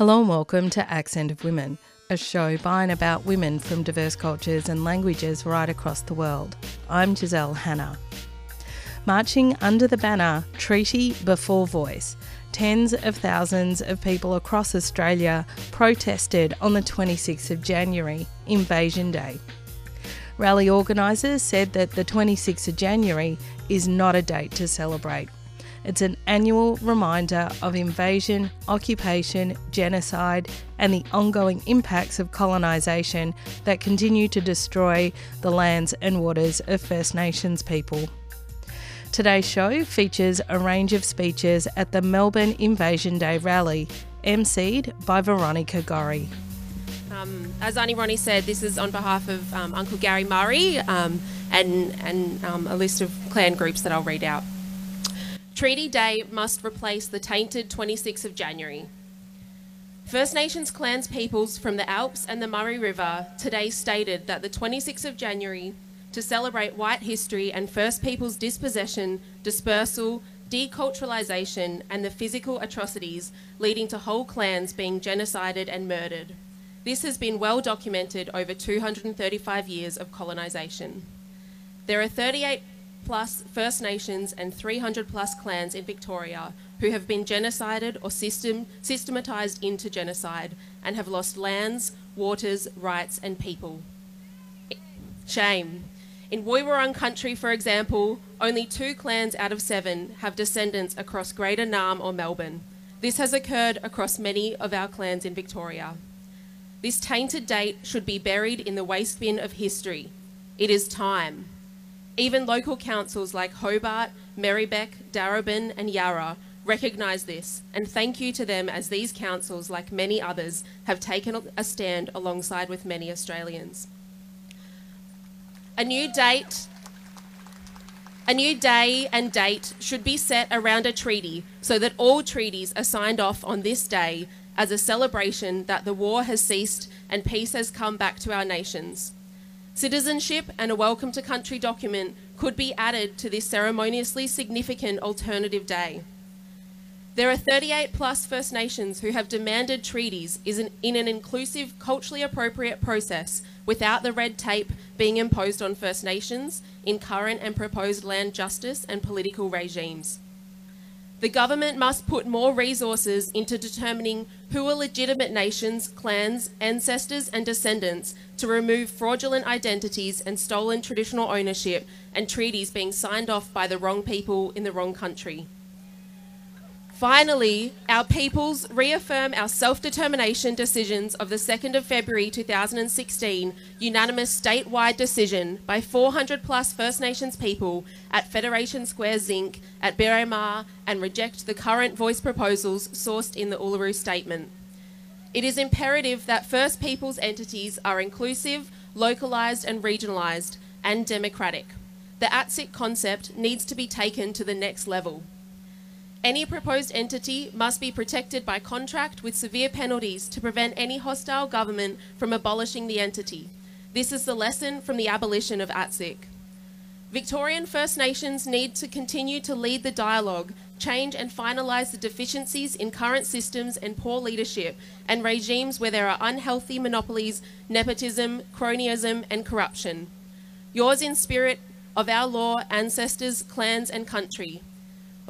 Hello and welcome to Accent of Women, a show by and about women from diverse cultures and languages right across the world. I'm Giselle Hanna. Marching under the banner Treaty Before Voice, tens of thousands of people across Australia protested on the 26th of January, Invasion Day. Rally organisers said that the 26th of January is not a date to celebrate. It's an annual reminder of invasion, occupation, genocide, and the ongoing impacts of colonisation that continue to destroy the lands and waters of First Nations people. Today's show features a range of speeches at the Melbourne Invasion Day rally, emceed by Veronica Gorry. Um, as Auntie Ronnie said, this is on behalf of um, Uncle Gary Murray um, and, and um, a list of clan groups that I'll read out. Treaty Day must replace the tainted 26th of January. First Nations clans peoples from the Alps and the Murray River today stated that the 26th of January to celebrate white history and First Peoples dispossession, dispersal, deculturalisation, and the physical atrocities leading to whole clans being genocided and murdered. This has been well documented over 235 years of colonisation. There are 38 plus First Nations and 300 plus clans in Victoria who have been genocided or system, systematised into genocide and have lost lands, waters, rights, and people. Shame. In Woiwurrung country, for example, only two clans out of seven have descendants across Greater Naarm or Melbourne. This has occurred across many of our clans in Victoria. This tainted date should be buried in the waste bin of history. It is time. Even local councils like Hobart, Merri-bek, Darebin, and Yarra recognise this, and thank you to them as these councils, like many others, have taken a stand alongside with many Australians. A new date, a new day and date should be set around a treaty so that all treaties are signed off on this day as a celebration that the war has ceased and peace has come back to our nations. Citizenship and a welcome to country document could be added to this ceremoniously significant alternative day. There are 38 plus First Nations who have demanded treaties in an inclusive, culturally appropriate process without the red tape being imposed on First Nations in current and proposed land justice and political regimes. The government must put more resources into determining who are legitimate nations, clans, ancestors, and descendants to remove fraudulent identities and stolen traditional ownership and treaties being signed off by the wrong people in the wrong country. Finally, our peoples reaffirm our self-determination decisions of the 2nd of February 2016 unanimous statewide decision by 400 plus First Nations people at Federation Square Zinc at Berrimah and reject the current voice proposals sourced in the Uluru Statement. It is imperative that First Peoples entities are inclusive, localised and regionalised and democratic. The ATSIC concept needs to be taken to the next level. Any proposed entity must be protected by contract with severe penalties to prevent any hostile government from abolishing the entity. This is the lesson from the abolition of ATSIC. Victorian First Nations need to continue to lead the dialogue, change and finalise the deficiencies in current systems and poor leadership and regimes where there are unhealthy monopolies, nepotism, cronyism and corruption. Yours in spirit of our law, ancestors, clans and country.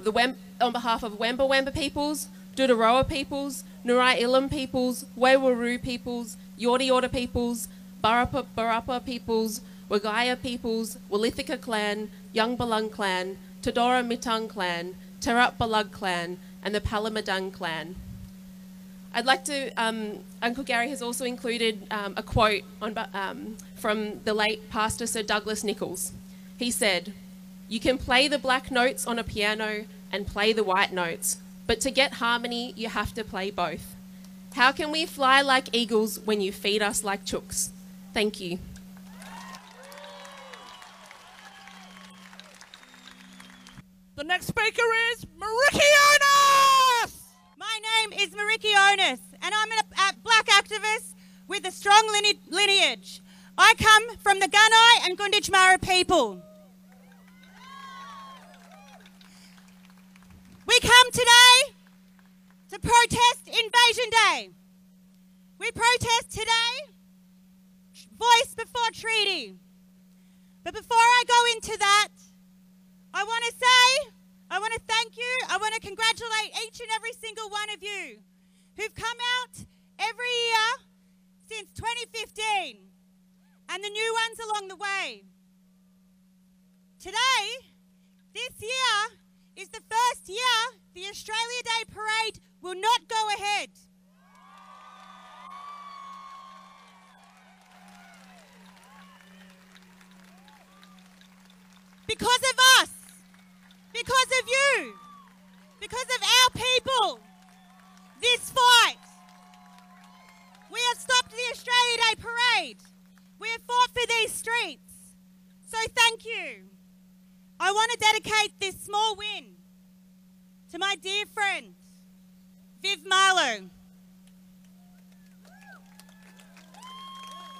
The Wem on behalf of Wemba Wemba peoples, Doodaroa peoples, Nurai Ilam peoples, Waywuru peoples, Yorta Yorta peoples, Barapa Barapa peoples, Wagaya peoples, Walithika clan, Young Balung clan, Todora Mitang clan, Terat Balug clan, and the Palamadung clan. I'd like to, um, Uncle Gary has also included um, a quote on, um, from the late Pastor Sir Douglas Nicholls. He said, You can play the black notes on a piano and play the white notes. But to get harmony, you have to play both. How can we fly like eagles when you feed us like chooks? Thank you. The next speaker is Meriki Onus! My name is Meriki Onus, and I'm a black activist with a strong lineage. I come from the Gunai and Gunditjmara people. We come today to protest Invasion Day. We protest today, voice before treaty. But before I go into that, I want to say, I want to thank you, I want to congratulate each and every single one of you who've come out every year since 2015 and the new ones along the way. Today, this year, is the first year the Australia Day Parade will not go ahead. Because of us, because of you, because of our people, this fight. We have stopped the Australia Day Parade. We have fought for these streets. So thank you. I want to dedicate this small win to my dear friend, Viv Marlow,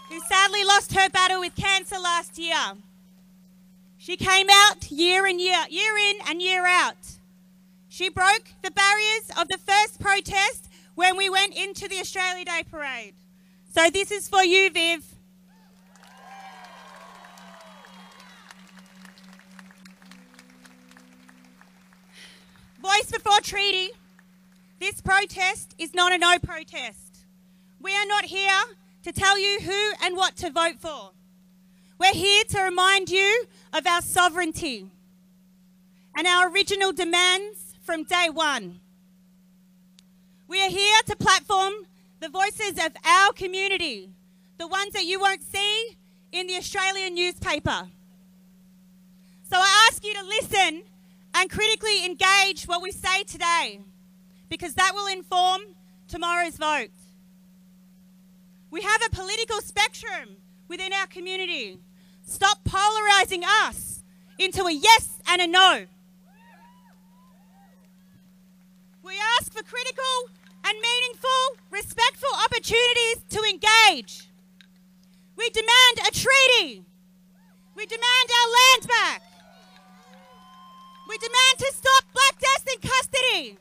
who sadly lost her battle with cancer last year. She came out year in year, year in and year out. She broke the barriers of the first protest when we went into the Australia Day parade. So this is for you, Viv. Voice before treaty. This protest is not a no protest. We are not here to tell you who and what to vote for. We're here to remind you of our sovereignty and our original demands from day one. We are here to platform the voices of our community, the ones that you won't see in the Australian newspaper. So I ask you to listen and critically engage what we say today because that will inform tomorrow's vote. We have a political spectrum within our community. Stop polarising us into a yes and a no. We ask for critical and meaningful, respectful opportunities to engage. We demand a treaty. We demand our land back. We demand to stop Black Death in custody.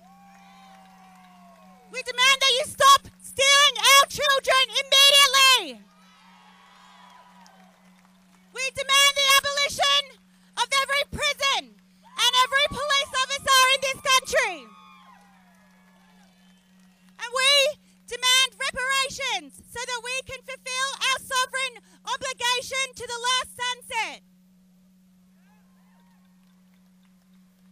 We demand that you stop stealing our children immediately. We demand the abolition of every prison and every police officer in this country. And we demand reparations so that we can fulfill our sovereign obligation to the last sunset.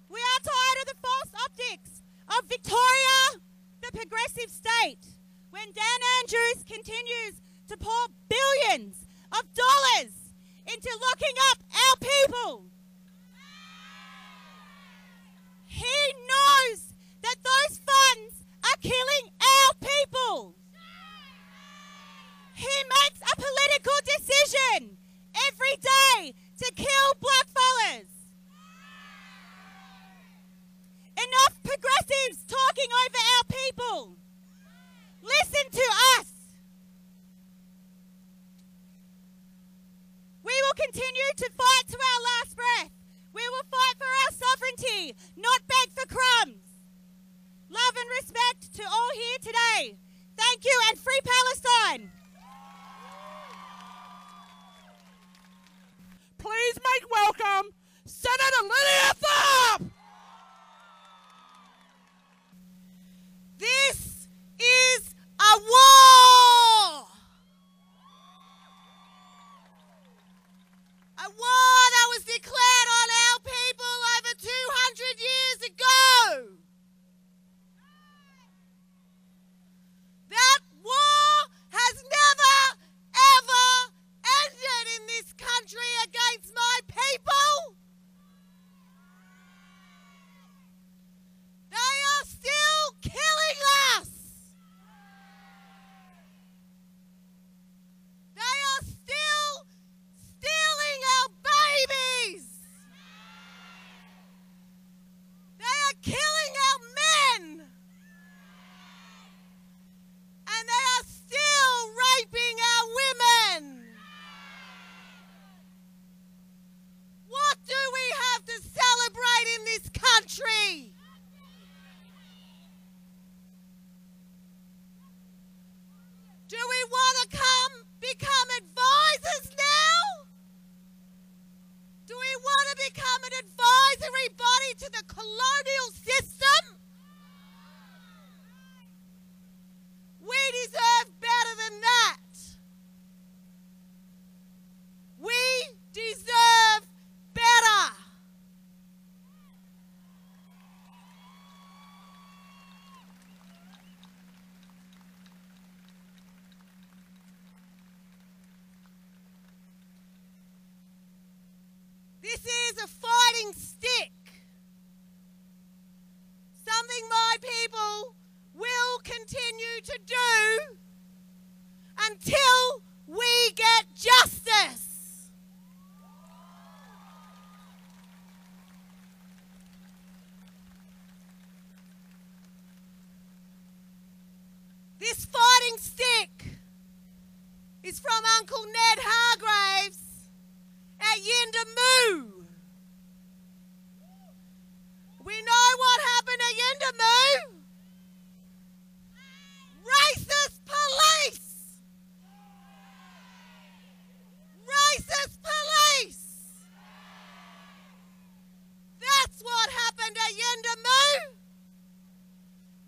We are tired of the false optics of Victoria, the progressive state, when Dan Andrews continues to pour billions of dollars into locking up our people. He knows that those funds are killing our people. He makes a political decision every day to kill blackfellas. Progressives talking over our people. Listen to us. We will continue to fight to our last breath. We will fight for our sovereignty, not beg for crumbs. Love and respect to all here today. Thank you and free Palestine. Please make welcome Senator Lydia Thorpe. This is a war. kill This is a fighting stick. Something my people will continue to do until we get justice. This fighting stick is from Uncle Ned Hargraves at Yuendumu. We know what happened at Yuendumu. Racist police! Racist police! That's what happened at Yuendumu.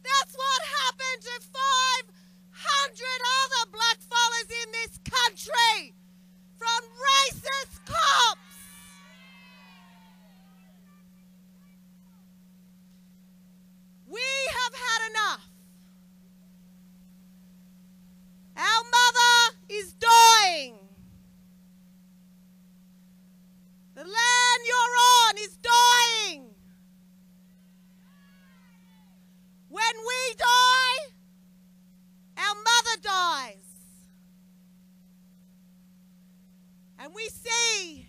That's what happened to 500 other blackfellas in this country from racist cops. We have had enough. Our mother is dying. The land you're on is dying. When we die, our mother dies. And we see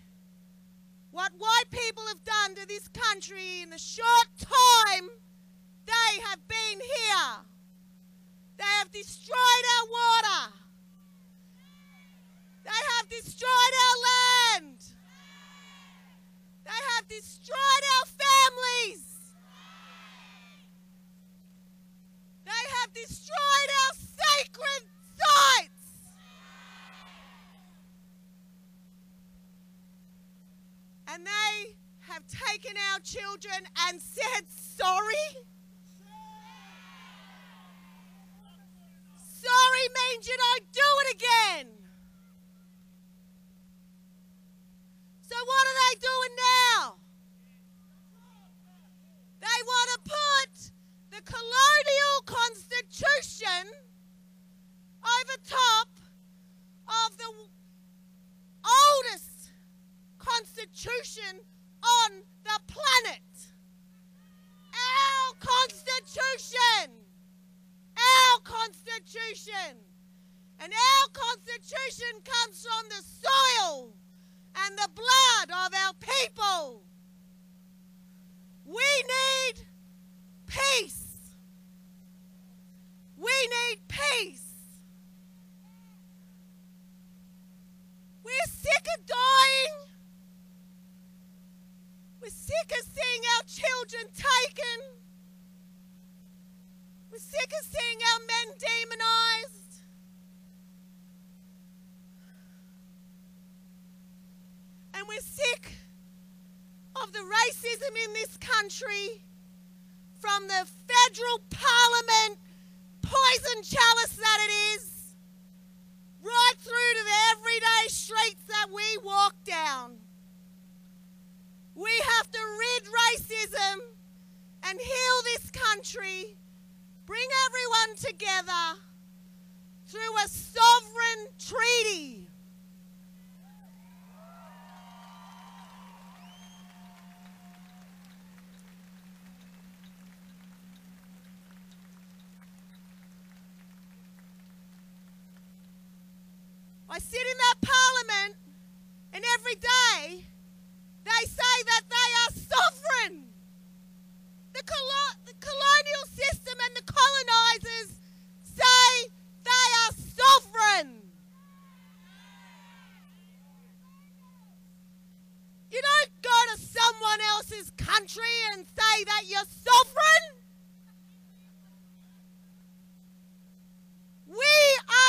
what white people have done to this country in the short time they have been here. They have destroyed our water. They have destroyed our land. They have destroyed our families. They have destroyed our sacred sites. And they taken our children and said. Sorry means you don't do it again. So what are they doing now? They want to put the colonial constitution over top of the w- oldest constitution on the planet. Our constitution. Our And our constitution comes from the soil and the blood of our people. We need peace. We need peace. We're sick of dying. We're sick of seeing our children taken. We're sick of seeing our men demonized. Sick of the racism in this country from the federal parliament poison chalice that it is right through to the everyday streets that we walk down. We have to rid racism and heal this country, bring everyone together through a sovereign treaty. Every day they say that they are sovereign. The, colo- the colonial system and the colonizers say they are sovereign. You don't go to someone else's country and say that you're sovereign. We are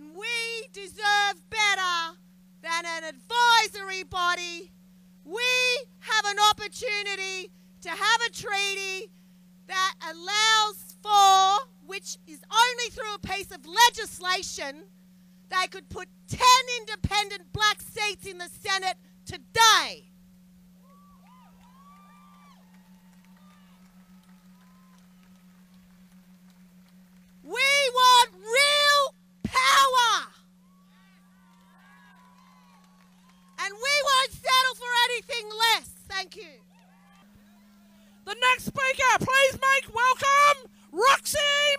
And we deserve better than an advisory body. We have an opportunity to have a treaty that allows for, which is only through a piece of legislation, they could put 10 independent black seats in the Senate today. We want real power. And we won't settle for anything less. Thank you. The next speaker, please make welcome Roxy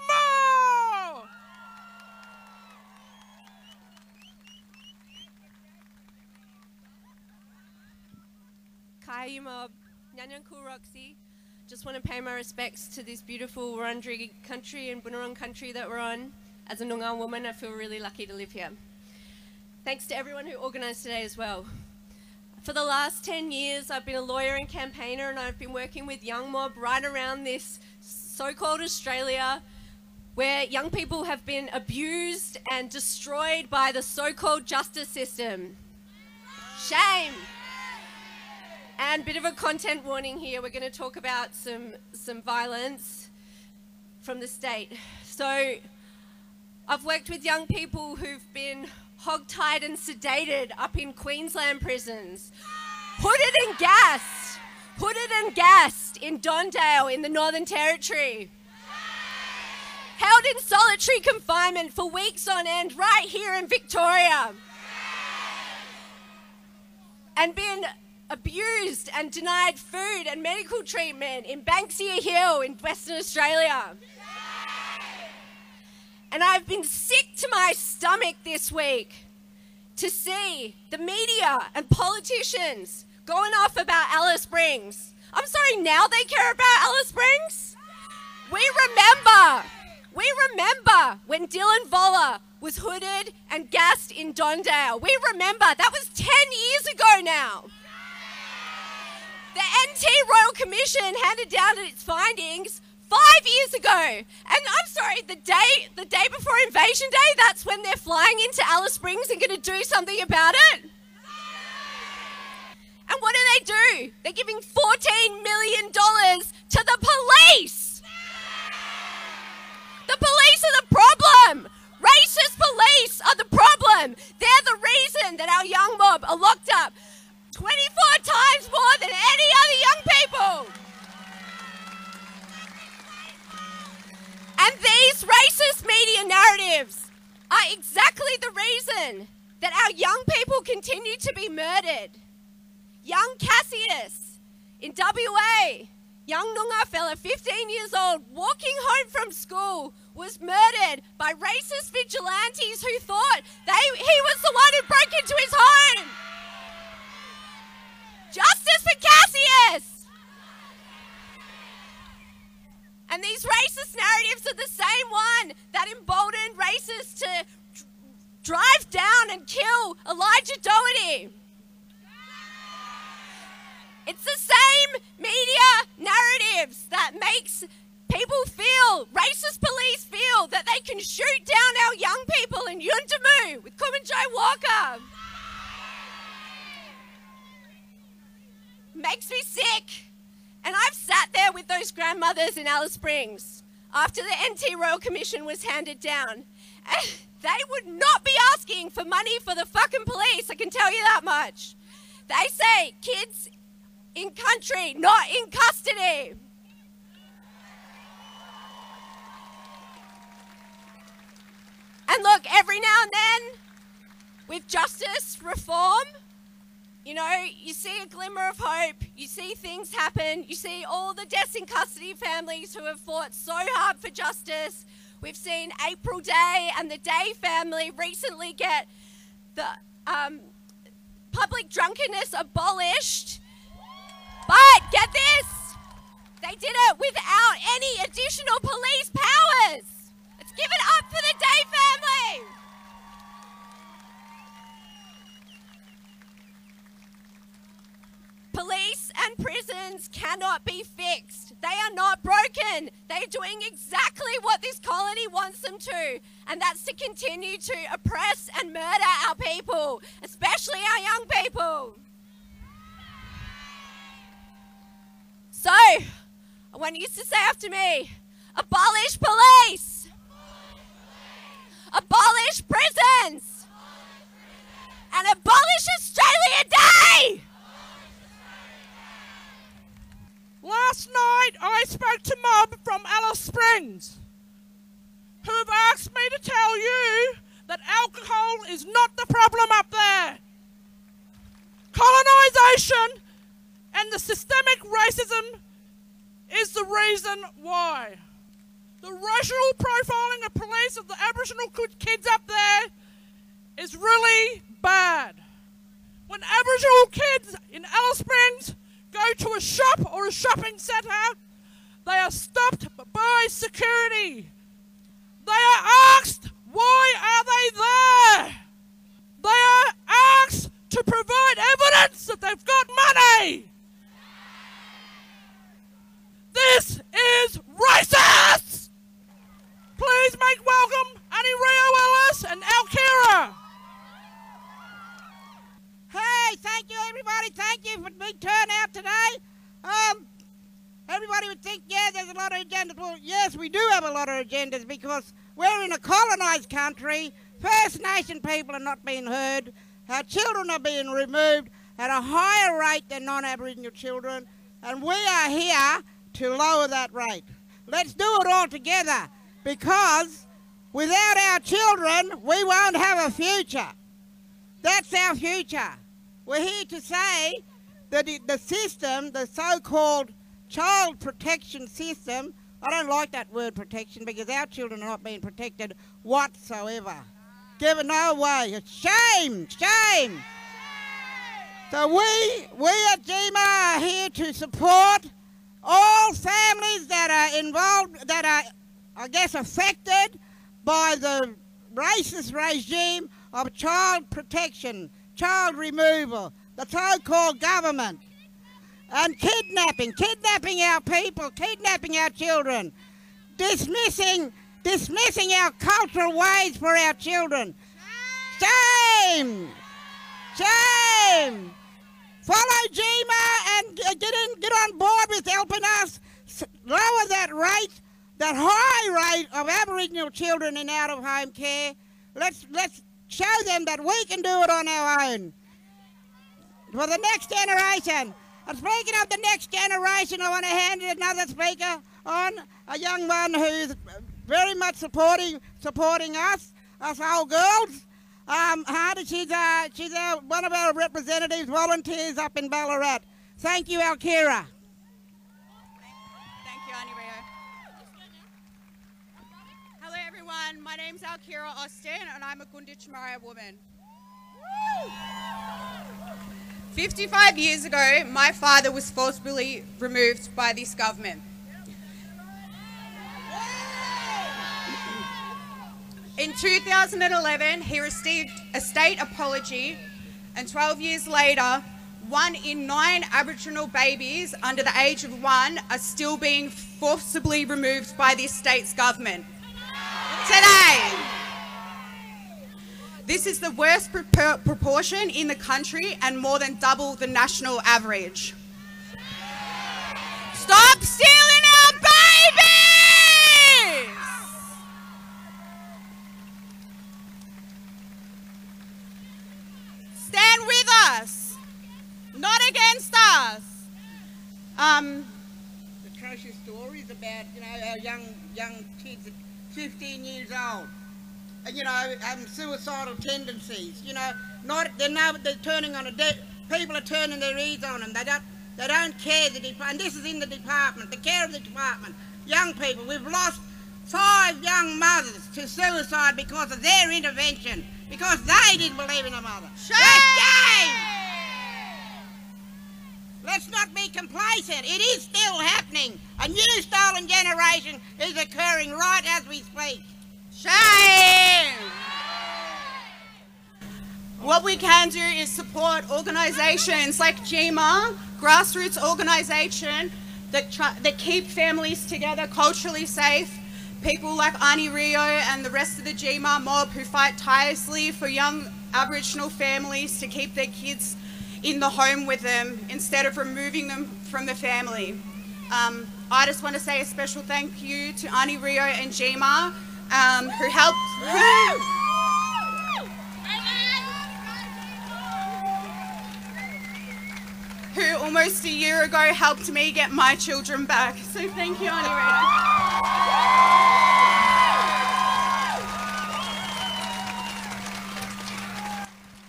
Moore. Nyanyanku Roxy. Just want to pay my respects to this beautiful Wurundjeri country and Bunurong country that we're on. As a Noongar woman, I feel really lucky to live here. Thanks to everyone who organised today as well. For the last 10 years, I've been a lawyer and campaigner, and I've been working with Young Mob right around this so called Australia where young people have been abused and destroyed by the so called justice system. Shame! And bit of a content warning here. We're going to talk about some some violence from the state. So, I've worked with young people who've been hogtied and sedated up in Queensland prisons, hooded and gassed, hooded and gassed in Don Dale in the Northern Territory. Held in solitary confinement for weeks on end right here in Victoria. And been abused and denied food and medical treatment in Banksia Hill in Western Australia. And I've been sick to my stomach this week to see the media and politicians going off about Alice Springs. I'm sorry, now they care about Alice Springs? We remember, we remember when Dylan Voller was hooded and gassed in Don Dale. We remember, that was 10 years ago now. The NT Royal Commission handed down its findings five years ago. And I'm sorry, the day the day before Invasion Day, that's when they're flying into Alice Springs and to do something about it. And what do they do? They're giving $14 million to the police. The police are the problem. Racist police are the problem. They're the reason that our young mob are locked up 24 times more than any other young people. And these racist media narratives are exactly the reason that our young people continue to be murdered. Young Cassius in WA, young Noongar fella, 15 years old, walking home from school, was murdered by racist vigilantes who thought they, he was the one who broke into his home. Justice for Cassius! And these racist narratives are the same one that emboldened racists to dr- drive down and kill Elijah Doughty. It's the same media narratives that makes people feel, racist police feel, that they can shoot down our young people in Yuendumu with Kumanjai Walker. Makes me sick. And I've sat there with those grandmothers in Alice Springs after the NT Royal Commission was handed down. And they would not be asking for money for the fucking police, I can tell you that much. They say kids in country, not in custody. And look, every now and then, with justice reform, you know, you see a glimmer of hope, you see things happen, you see all the deaths in custody families who have fought so hard for justice. We've seen April Day and the Day family recently get the um, public drunkenness abolished. But get this, they did it without any additional police powers. Let's give it up for the Day family. And prisons cannot be fixed. They are not broken. They are doing exactly what this colony wants them to, and that's to continue to oppress and murder our people, especially our young people. So, I want you to say after me abolish police, abolish prisons, and abolish Australia Day! Last night I spoke to Mob from Alice Springs who have asked me to tell you that alcohol is not the problem up there. Colonisation and the systemic racism is the reason why. The racial profiling of police of the Aboriginal kids up there is really bad. When Aboriginal kids in Alice Springs go to a shop or a shopping centre, they are stopped by security. They are asked, why are they there? They are asked to provide evidence that they've got money. This is racist! Please make welcome Annie Rio Ellis and Alkira. Hey, thank you, everybody. Thank you for the big turnout today. Um, everybody would think, yeah, there's a lot of agendas. Well, yes, we do have a lot of agendas because we're in a colonised country. First Nation people are not being heard. Our children are being removed at a higher rate than non-Aboriginal children, and we are here to lower that rate. Let's do it all together because without our children, we won't have a future. That's our future. We're here to say that the system, the so-called child protection system, I don't like that word protection because our children are not being protected whatsoever. Give it no way. It's shame, shame. So we, we at GMA are here to support all families that are involved, that are, I guess, affected by the racist regime of child protection, child removal, the so-called government, and kidnapping, kidnapping our people, kidnapping our children, dismissing, dismissing our cultural ways for our children. Shame! Shame! Follow GMA and get in, get on board with helping us lower that rate, that high rate of Aboriginal children in out-of-home care. Let's let's show them that we can do it on our own. For the next generation. And speaking of the next generation, I want to hand another speaker on, a young one who's very much supporting supporting us, us old girls. Um, Hardy, she's, uh, she's uh, one of our representatives, volunteers up in Ballarat. Thank you, Alkira. Thank you, Annie Rio. Hello, everyone. My name's Alkira Austin, and I'm a Gunditj woman. 55 years ago, my father was forcibly removed by this government. In 2011, he received a state apology, and 12 years later, one in nine Aboriginal babies under the age of one are still being forcibly removed by this state's government. Today. This is the worst proportion in the country and more than double the national average. Stop stealing our babies! Stand with us, not against us. Um, atrocious stories about you know our young young kids 15 years old And, you know, having suicidal tendencies. You know, not they're now they're turning on a de- people are turning their ears on them. They don't they don't care the department. And this is in the department, the care of the department. Young people, we've lost five young mothers to suicide because of their intervention, because they didn't believe in a mother. Shame! Let's not be complacent. It is still happening. A new stolen generation is occurring right as we speak. Shame! What we can do is support organisations like GMA, grassroots organisation that, that keep families together, culturally safe, People like Ani Rio and the rest of the GMA mob who fight tirelessly for young Aboriginal families to keep their kids in the home with them instead of removing them from the family. Um, I just want to say a special thank you to Ani Rio and Jima um, who helped. who almost a year ago helped me get my children back. So thank you, Ani Rio.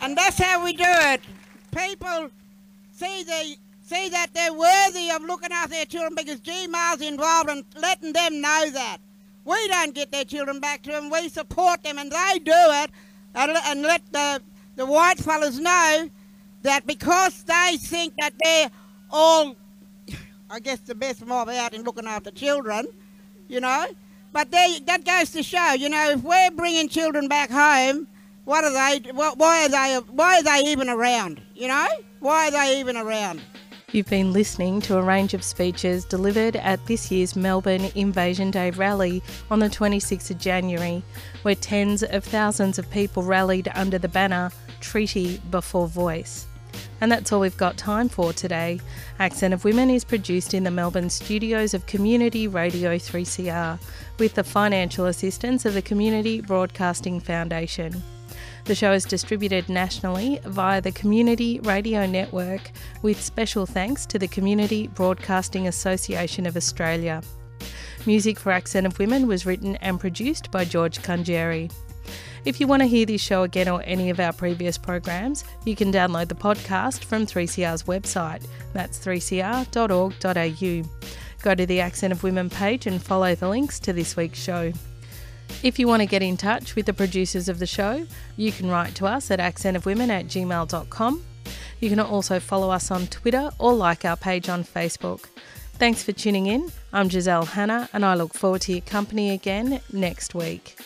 And that's how we do it. People see the see that they're worthy of looking after their children because GMAR's involved in letting them know that. We don't get their children back to them. We support them, and they do it, and, and let the the white fellas know that because they think that they're all, I guess, the best mob out in looking after children, you know. But they, that goes to show, you know, if we're bringing children back home, what are they? wh- Why are they? Why are they even around? You know, why are they even around? You've been listening to a range of speeches delivered at this year's Melbourne Invasion Day rally on the 26th of January, where tens of thousands of people rallied under the banner Treaty Before Voice. And that's all we've got time for today. Accent of Women is produced in the Melbourne studios of Community Radio 3CR with the financial assistance of the Community Broadcasting Foundation. The show is distributed nationally via the Community Radio Network, with special thanks to the Community Broadcasting Association of Australia. Music for Accent of Women was written and produced by George Kunjeri. If you want to hear this show again or any of our previous programs, you can download the podcast from 3CR's website. That's 3cr.org.au. Go to the Accent of Women page and follow the links to this week's show. If you want to get in touch with the producers of the show, you can write to us at accentofwomen at gmail.com. You can also follow us on Twitter or like our page on Facebook. Thanks for tuning in. I'm Giselle Hanna and I look forward to your company again next week.